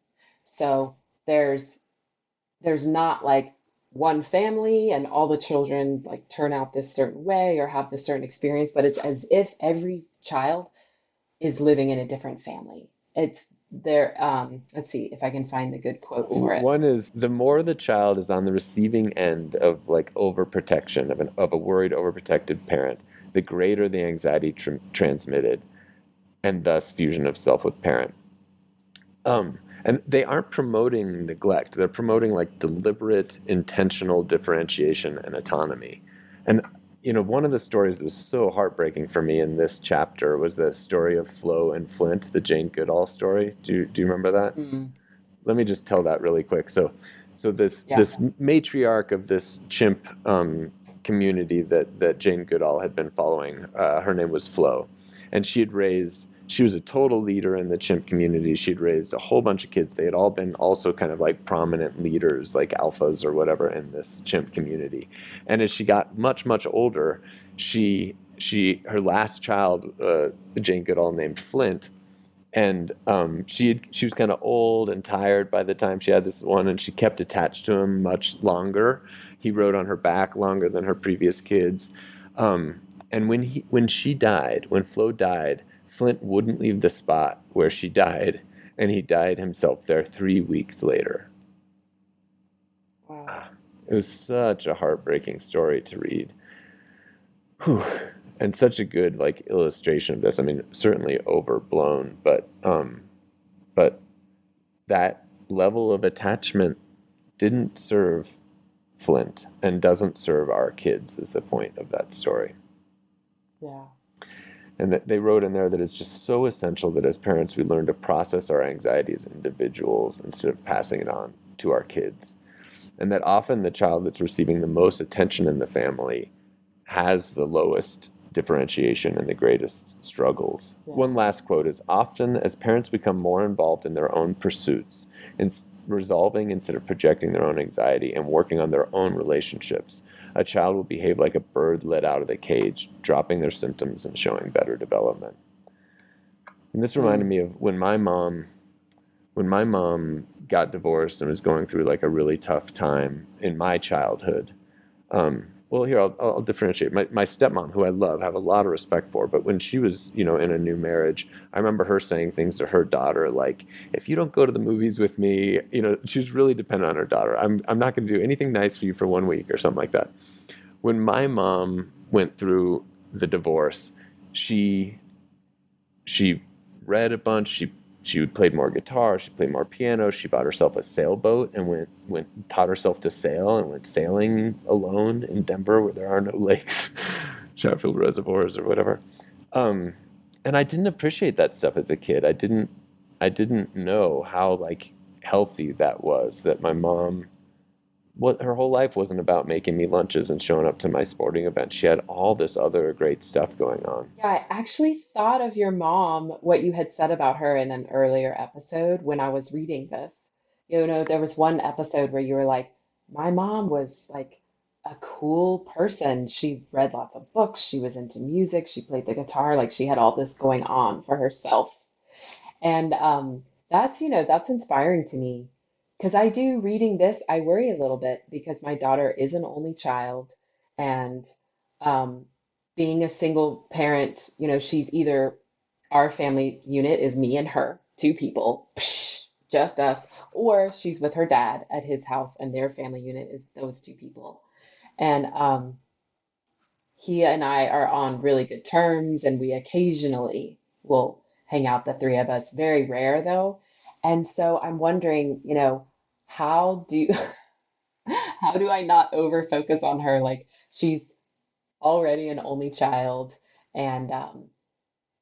So there's there's not like one family and all the children like turn out this certain way or have this certain experience, but it's as if every child is living in a different family. It's there. Um, let's see if I can find the good quote for it. One is the more the child is on the receiving end of like overprotection of an of a worried, overprotected parent, the greater the anxiety tr transmitted, and thus fusion of self with parent. Um, and they aren't promoting neglect. They're promoting like deliberate, intentional differentiation and autonomy. And you know, one of the stories that was so heartbreaking for me in this chapter was the story of Flo and Flint, the Jane Goodall story. Do you, do you remember that? Mm, let me just tell that really quick. So, so this yeah. this matriarch of this chimp um, community that that Jane Goodall had been following, uh, her name was Flo, and she had raised. She was a total leader in the chimp community. She'd raised a whole bunch of kids. They had all been also kind of like prominent leaders, like alphas or whatever, in this chimp community. And as she got much much older, she she her last child, uh, Jane Goodall, named Flint, and um, she had, she was kind of old and tired by the time she had this one, and she kept attached to him much longer. He rode on her back longer than her previous kids. Um, and when he when she died, when Flo died, Flint wouldn't leave the spot where she died, and he died himself there three weeks later. wow. It was such a heartbreaking story to read. Whew. And such a good like illustration of this. I mean, certainly overblown, but um, but that level of attachment didn't serve Flint and doesn't serve our kids is the point of that story. Yeah. And that they wrote in there that it's just so essential that as parents we learn to process our anxiety as individuals instead of passing it on to our kids. And that often the child that's receiving the most attention in the family has the lowest differentiation and the greatest struggles. Yeah. One last quote is often as parents become more involved in their own pursuits, in resolving instead of projecting their own anxiety and working on their own relationships, a child will behave like a bird let out of the cage, dropping their symptoms and showing better development. And this reminded me of when my mom when my mom got divorced and was going through like a really tough time in my childhood, um, well, here I'll, I'll differentiate. My, my stepmom, who I love, have a lot of respect for, but when she was, you know, in a new marriage, I remember her saying things to her daughter like, "If you don't go to the movies with me, you know, she's really dependent on her daughter. I'm I'm not going to do anything nice for you for one week or something like that." When my mom went through the divorce, she she read a bunch. She she played more guitar. She played more piano. She bought herself a sailboat and went went taught herself to sail and went sailing alone in Denver where there are no lakes, Chatfield reservoirs or whatever. Um, and I didn't appreciate that stuff as a kid. I didn't I didn't know how like healthy that was. That my mom what her whole life wasn't about making me lunches and showing up to my sporting events. She had all this other great stuff going on. Yeah, I actually thought of your mom, what you had said about her in an earlier episode when I was reading this. You know, there was one episode where you were like, my mom was like a cool person. She read lots of books, she was into music, she played the guitar, like she had all this going on for herself. And um, that's, you know, that's inspiring to me because I do reading this, I worry a little bit because my daughter is an only child and um, being a single parent, you know, she's either our family unit is me and her, two people, psh, just us, or she's with her dad at his house and their family unit is those two people. And um, he and I are on really good terms and we occasionally will hang out, the three of us. Very rare though. And so I'm wondering, you know, how do how do I not over focus on her? Like she's already an only child, and um,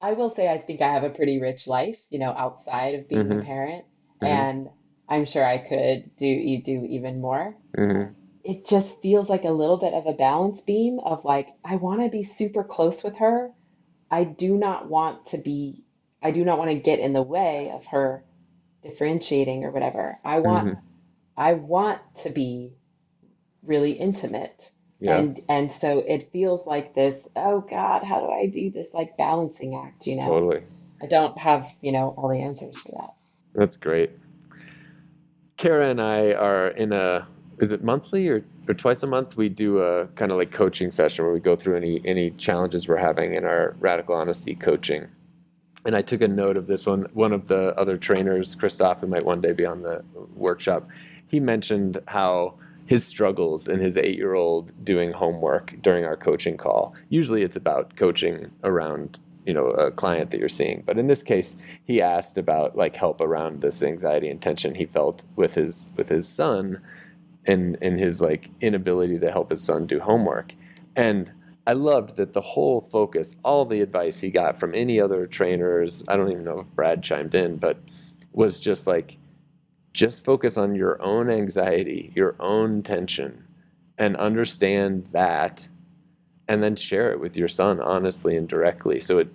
I will say I think I have a pretty rich life, you know, outside of being a hmm parent, hmm and I'm sure I could do do even more. hmm It just feels like a little bit of a balance beam of like I want to be super close with her. I do not want to be I do not want to get in the way of her differentiating or whatever. I want hmm I want to be really intimate. Yeah, And and so it feels like this, oh God, how do I do this like balancing act, you know? totally. I don't have, you know, all the answers for that. That's great. Kara and I are in a, is it monthly or, or twice a month? We do a kind of like coaching session where we go through any any challenges we're having in our radical honesty coaching. And I took a note of this one. One of the other trainers, Christoph, who might one day be on the workshop, he mentioned how his struggles in his eight-year-old doing homework during our coaching call. Usually, it's about coaching around you know a client that you're seeing, but in this case, he asked about like help around this anxiety and tension he felt with his with his son, and and his like inability to help his son do homework, and I loved that the whole focus, all the advice he got from any other trainers, I don't even know if Brad chimed in, but was just like, just focus on your own anxiety, your own tension, and understand that, and then share it with your son honestly and directly. So it,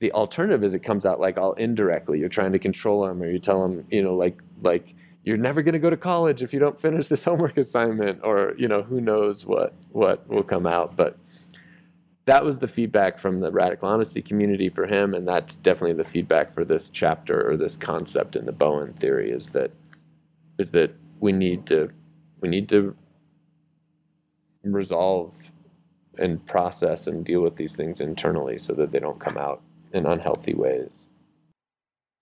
the alternative is it comes out like all indirectly. You're trying to control him, or you tell him, you know, like like you're never going to go to college if you don't finish this homework assignment, or you know, who knows what what will come out, but that was the feedback from the radical honesty community for him and that's definitely the feedback for this chapter or this concept in the bowen theory is that is that we need to we need to resolve and process and deal with these things internally so that they don't come out in unhealthy ways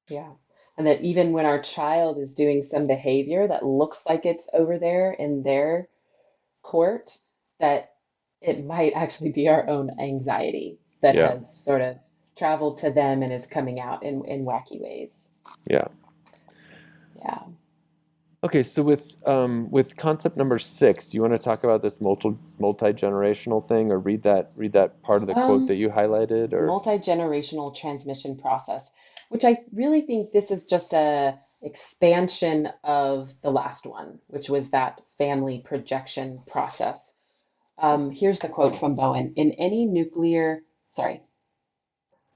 Yeah. And that even when our child is doing some behavior that looks like it's over there in their court, that it might actually be our own anxiety that yeah has sort of traveled to them and is coming out in, in wacky ways. yeah Yeah. okay so with um, with concept number six do you want to talk about this multi multi-generational thing or read that read that part of the quote Um, that you highlighted or multi-generational transmission process, which I really think this is just a expansion of the last one, which was that family projection process. Um, here's the quote from Bowen. In any nuclear, sorry,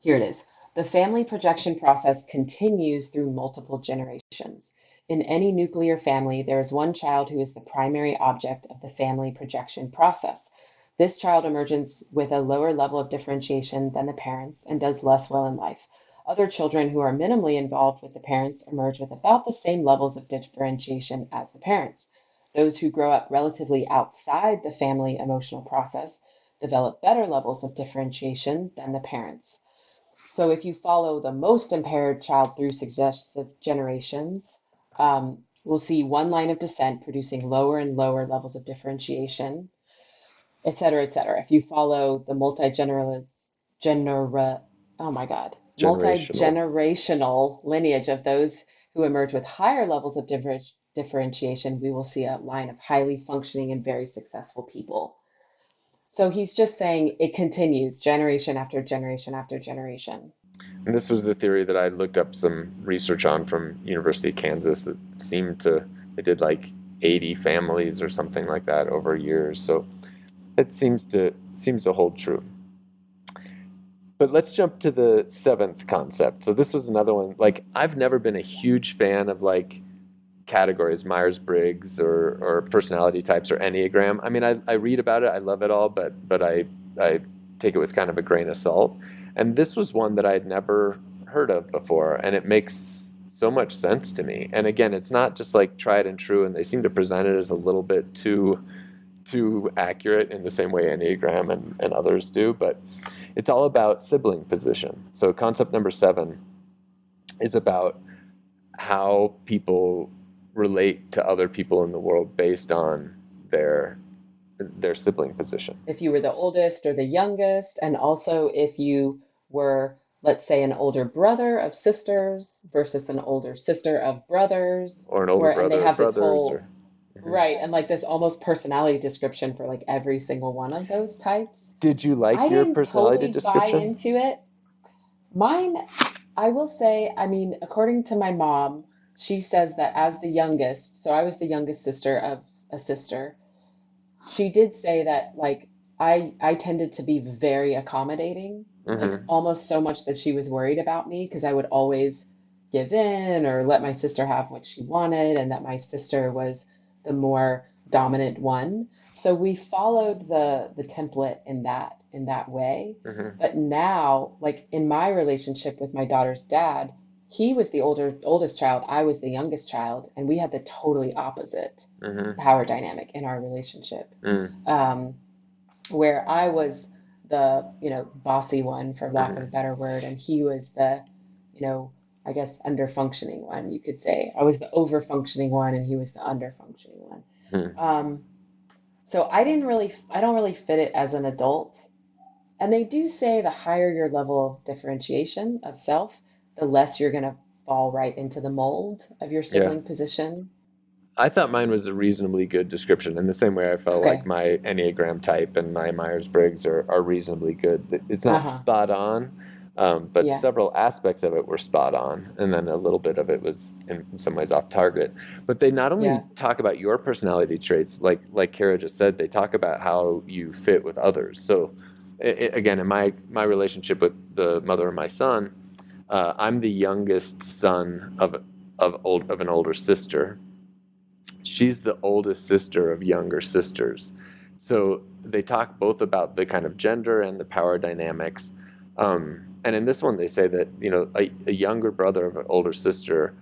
here it is. The family projection process continues through multiple generations. In any nuclear family, there is one child who is the primary object of the family projection process. This child emerges with a lower level of differentiation than the parents and does less well in life. Other children who are minimally involved with the parents emerge with about the same levels of differentiation as the parents. Those who grow up relatively outside the family emotional process develop better levels of differentiation than the parents. So if you follow the most impaired child through successive generations, um, we'll see one line of descent producing lower and lower levels of differentiation, et cetera, et cetera. If you follow the multi-genera, genera, oh my God, Generational. multi-generational lineage of those who emerge with higher levels of differ- differentiation, we will see a line of highly functioning and very successful people. So he's just saying it continues generation after generation after generation. And this was the theory that I looked up some research on from University of Kansas that seemed to they did like 80 families or something like that over years. So it seems to seems to hold true. But let's jump to the seventh concept. So this was another one. Like I've never been a huge fan of like categories, Myers Briggs or or personality types or Enneagram. I mean, I, I read about it, I love it all, but but I I take it with kind of a grain of salt. And this was one that I had never heard of before, and it makes so much sense to me. And again, it's not just like tried and true, and they seem to present it as a little bit too too accurate in the same way Enneagram and, and others do, but it's all about sibling position. So concept number seven is about how people relate to other people in the world based on their their sibling position. If you were the oldest or the youngest, and also if you were, let's say, an older brother of sisters versus an older sister of brothers, Or an older and brother they of have this brothers whole or Mhm. right, and like this almost personality description for like every single one of those types. Did you like I your didn't personality totally buy description? into it. Mine, I will say, I mean, according to my mom, she says that as the youngest, so I was the youngest sister of a sister, she did say that like I I tended to be very accommodating, like hmm almost so much that she was worried about me because I would always give in or let my sister have what she wanted, and that my sister was the more dominant one. So we followed the the template in that in that way. hmm But now, like in my relationship with my daughter's dad, he was the older oldest child, I was the youngest child, and we had the totally opposite hmm power dynamic in our relationship. mm Um, where I was the, you know, bossy one, for lack hmm of a better word, and he was the, you know, I guess under functioning one, you could say. I was the over functioning one, and he was the under functioning one. mm Um, so I didn't really, I don't really fit it as an adult. And they do say the higher your level of differentiation of self, the less you're going to fall right into the mold of your Yeah. sibling position. I thought mine was a reasonably good description. In the same way, I felt like my Enneagram type and my Myers Briggs are, are reasonably good. It's not Uh-huh. spot on, um, but Yeah. several aspects of it were spot on, and then a little bit of it was in, in some ways off target. But they not only Yeah. talk about your personality traits, like like Kara just said, they talk about how you fit with others. So, i i again, in my my relationship with the mother of my son, uh, I'm the youngest son of of old of an older sister she's the oldest sister of younger sisters. So they talk both about the kind of gender and the power dynamics. Um, and in this one, they say that you know a, a younger brother of an older sister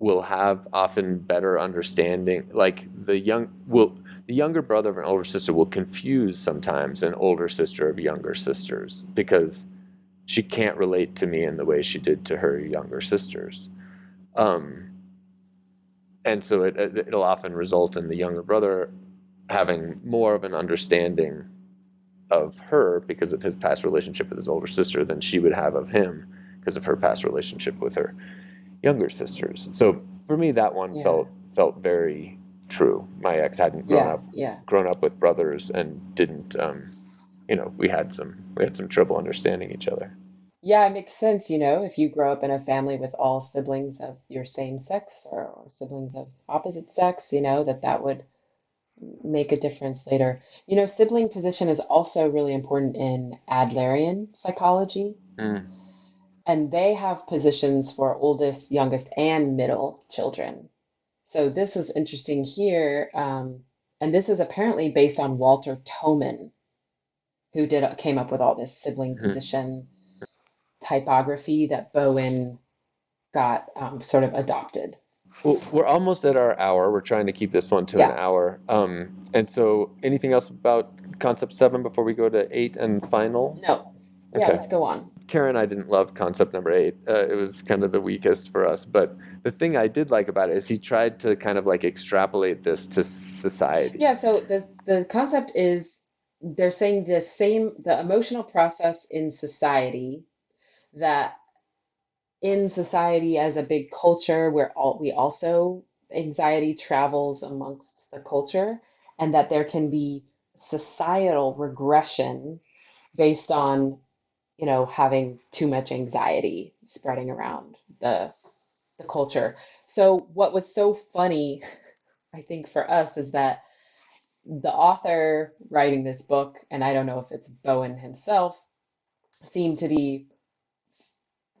will have often better understanding. Like the young will the younger brother of an older sister will confuse sometimes an older sister of younger sisters because she can't relate to me in the way she did to her younger sisters. Um, and so it, it, it'll often result in the younger brother having more of an understanding of her because of his past relationship with his older sister than she would have of him because of her past relationship with her younger sisters. So for me, that one Yeah. felt felt very true. My ex hadn't grown Yeah, up yeah. grown up with brothers and didn't, um, you know, we had some we had some trouble understanding each other. Yeah, it makes sense, you know, if you grow up in a family with all siblings of your same sex or, or siblings of opposite sex, you know, that that would make a difference later. You know, sibling position is also really important in Adlerian psychology, Mm, and they have positions for oldest, youngest, and middle children. So this was interesting here, um, and this is apparently based on Walter Toman, who did came up with all this sibling mhm, position typography that Bowen got um, sort of adopted. Well, we're almost at our hour. We're trying to keep this one to Yeah. an hour. Um, and so, anything else about concept seven before we go to eight and final? No, yeah, Okay. let's go on. Karen I didn't love concept number eight. Uh, it was kind of the weakest for us. But the thing I did like about it is he tried to kind of like extrapolate this to society. Yeah, so the the concept is they're saying the same the emotional process in society that in society as a big culture where all we also anxiety travels amongst the culture and that there can be societal regression based on you know having too much anxiety spreading around the the culture. So what was so funny I think for us is that the author writing this book, and I don't know if it's Bowen himself, seemed to be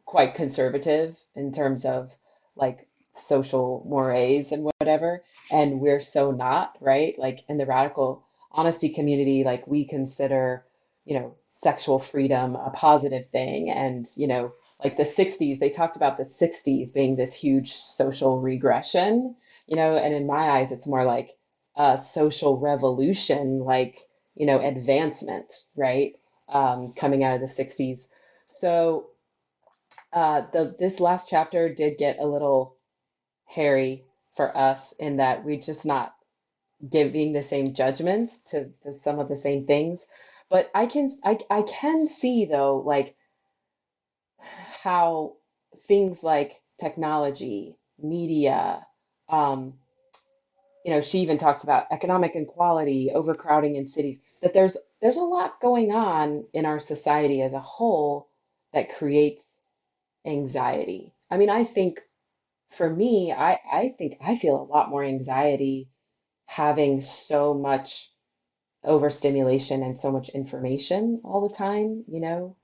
quite conservative in terms of like social mores and whatever. And we're so not, right? Like in the radical honesty community, like we consider, you know, sexual freedom a positive thing. And, you know, like the 60s, they talked about the 60s being this huge social regression, you know, and in my eyes, it's more like a social revolution, like, you know, advancement, right? Um, coming out of the 60s. So, uh, the this last chapter did get a little hairy for us in that we're just not giving the same judgments to, to some of the same things. But I can I, I can see though like how things like technology, media, um, you know, she even talks about economic inequality, overcrowding in cities, that there's there's a lot going on in our society as a whole that creates anxiety. I mean, I think for me, I, I think I feel a lot more anxiety having so much overstimulation and so much information all the time, you know?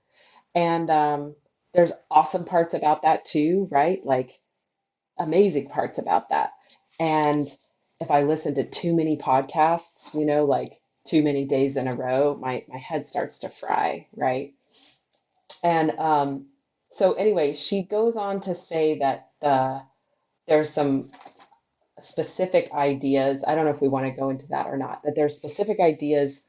And um, there's awesome parts about that too, right? Like amazing parts about that. And if I listen to too many podcasts, you know, like too many days in a row, my, my head starts to fry, right? And um, so anyway, she goes on to say that the there's some specific ideas. I don't know if we want to go into that or not, that there's specific ideas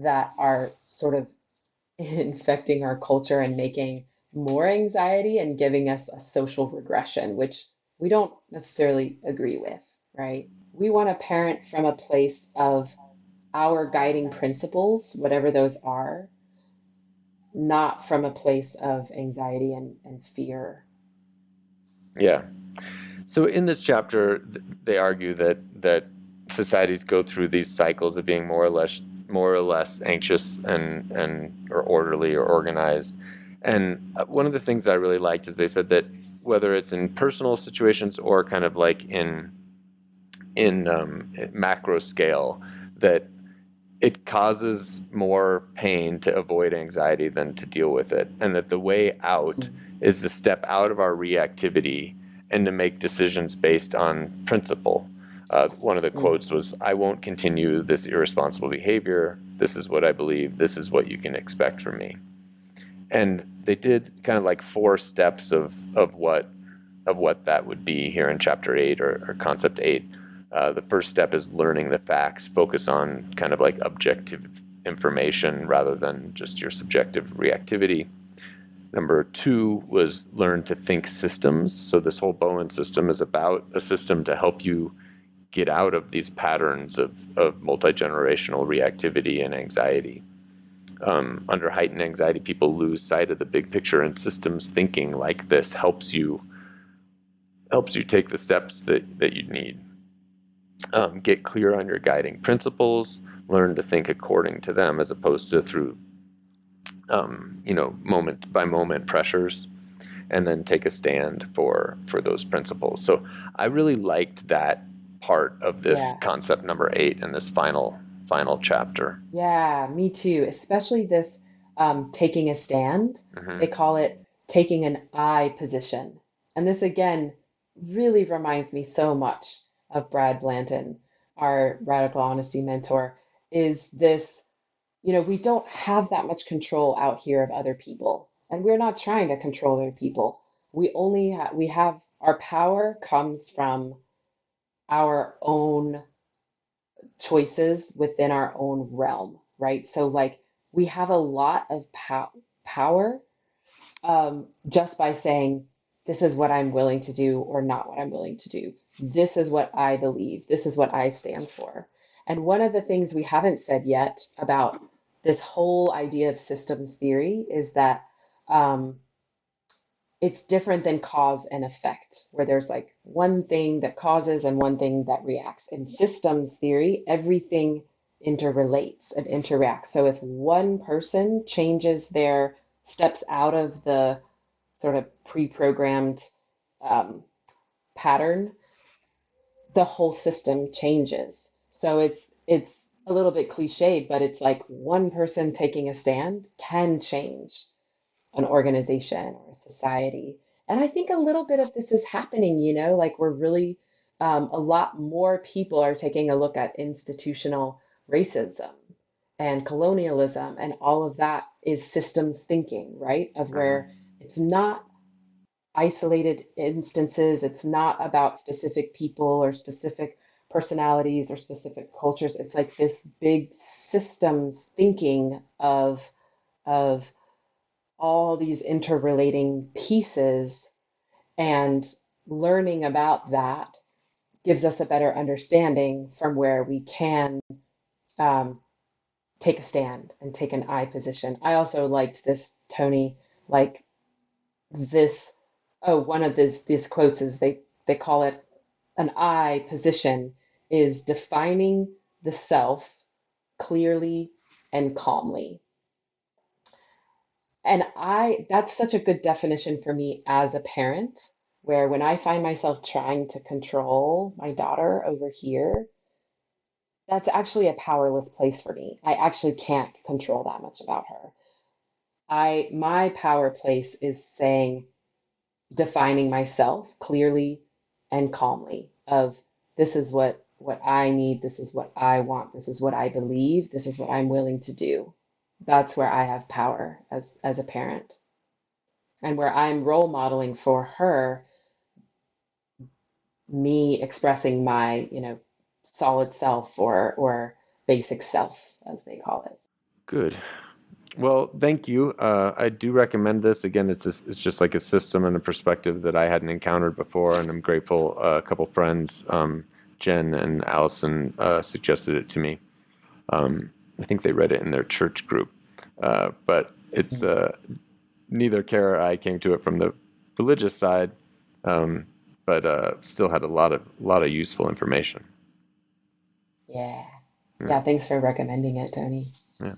that are sort of infecting our culture and making more anxiety and giving us a social regression, which we don't necessarily agree with, right? We want to parent from a place of our guiding principles, whatever those are, not from a place of anxiety and, and fear. Yeah. So in this chapter, they argue that that societies go through these cycles of being more or less more or less anxious and and or orderly or organized. And uh, one of the things I really liked is they said that whether it's in personal situations or kind of like in in um, macro scale, that it causes more pain to avoid anxiety than to deal with it, and that the way out is to step out of our reactivity and to make decisions based on principle. Uh, one of the Mm. quotes was, I won't continue this irresponsible behavior. This is what I believe. This is what you can expect from me. And they did kind of like four steps of, of what of what that would be here in chapter eight or, or concept eight. Uh, the first step is learning the facts, focus on kind of like objective information rather than just your subjective reactivity. Number two was learn to think systems. So, this whole Bowen system is about a system to help you get out of these patterns of, of multi generational reactivity and anxiety. Um, under heightened anxiety, people lose sight of the big picture, and systems thinking like this helps you helps you take the steps that, that you need. Um, get clear on your guiding principles. Learn to think according to them, as opposed to through um, you know, moment by moment pressures, and then take a stand for for those principles. So I really liked that part of this Yeah. concept number eight in this final final chapter. Yeah, me too. Especially this um, taking a stand. hmm They call it taking an I position. And this again really reminds me so much of Brad Blanton, our radical honesty mentor, is this, you know, we don't have that much control out here of other people. And we're not trying to control other people. We only ha we have our power comes from our own choices within our own realm, right? So like we have a lot of pow power um, just by saying, this is what I'm willing to do or not what I'm willing to do. This is what I believe. This is what I stand for. And one of the things we haven't said yet about this whole idea of systems theory is that um, it's different than cause and effect, where there's like one thing that causes and one thing that reacts. In systems theory, everything interrelates and interacts. So if one person changes their steps out of the sort of pre-programmed um, pattern, the whole system changes. So it's it's a little bit cliched, but it's like one person taking a stand can change an organization or a society. And I think a little bit of this is happening, you know, like we're really, um, a lot more people are taking a look at institutional racism and colonialism, and all of that is systems thinking, right? Of where it's not isolated instances, it's not about specific people or specific personalities or specific cultures. It's like this big systems thinking of of all these interrelating pieces and learning about that gives us a better understanding from where we can um, take a stand and take an I position. I also liked this, Tony, like this. Oh, one of these these quotes is they they call it an I position is defining the self clearly and calmly. And I, that's such a good definition for me as a parent, where when I find myself trying to control my daughter over here, that's actually a powerless place for me. I actually can't control that much about her. I, my power place is saying, defining myself clearly and calmly of this is what what I need, this is what I want, this is what I believe, this is what I'm willing to do. That's where I have power as as a parent. And where I'm role modeling for her me expressing my you know solid self or or basic self as they call it. Good. Well, thank you. Uh, I do recommend this. Again, it's just, it's just like a system and a perspective that I hadn't encountered before, and I'm grateful. Uh, a couple friends, um, Jen and Allison, uh, suggested it to me. Um, I think they read it in their church group, uh, but it's uh, neither Kara or I came to it from the religious side, um, but uh, still had a lot of lot of useful information. yeah Yeah. yeah thanks for recommending it Tony Yeah.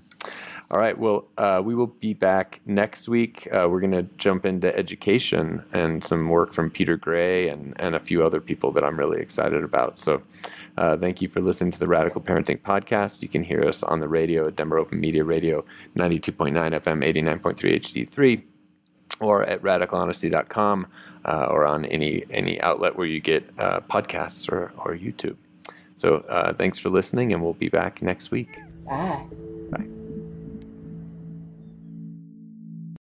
All right. Well, uh, we will be back next week. Uh, we're going to jump into education and some work from Peter Gray and, and a few other people that I'm really excited about. So, uh, thank you for listening to the Radical Parenting Podcast. You can hear us on the radio at Denver Open Media Radio, 92.9 FM, 89.3 HD3, or at radicalhonesty.com, uh, or on any any outlet where you get uh, podcasts or, or YouTube. So, uh, thanks for listening, and we'll be back next week. bye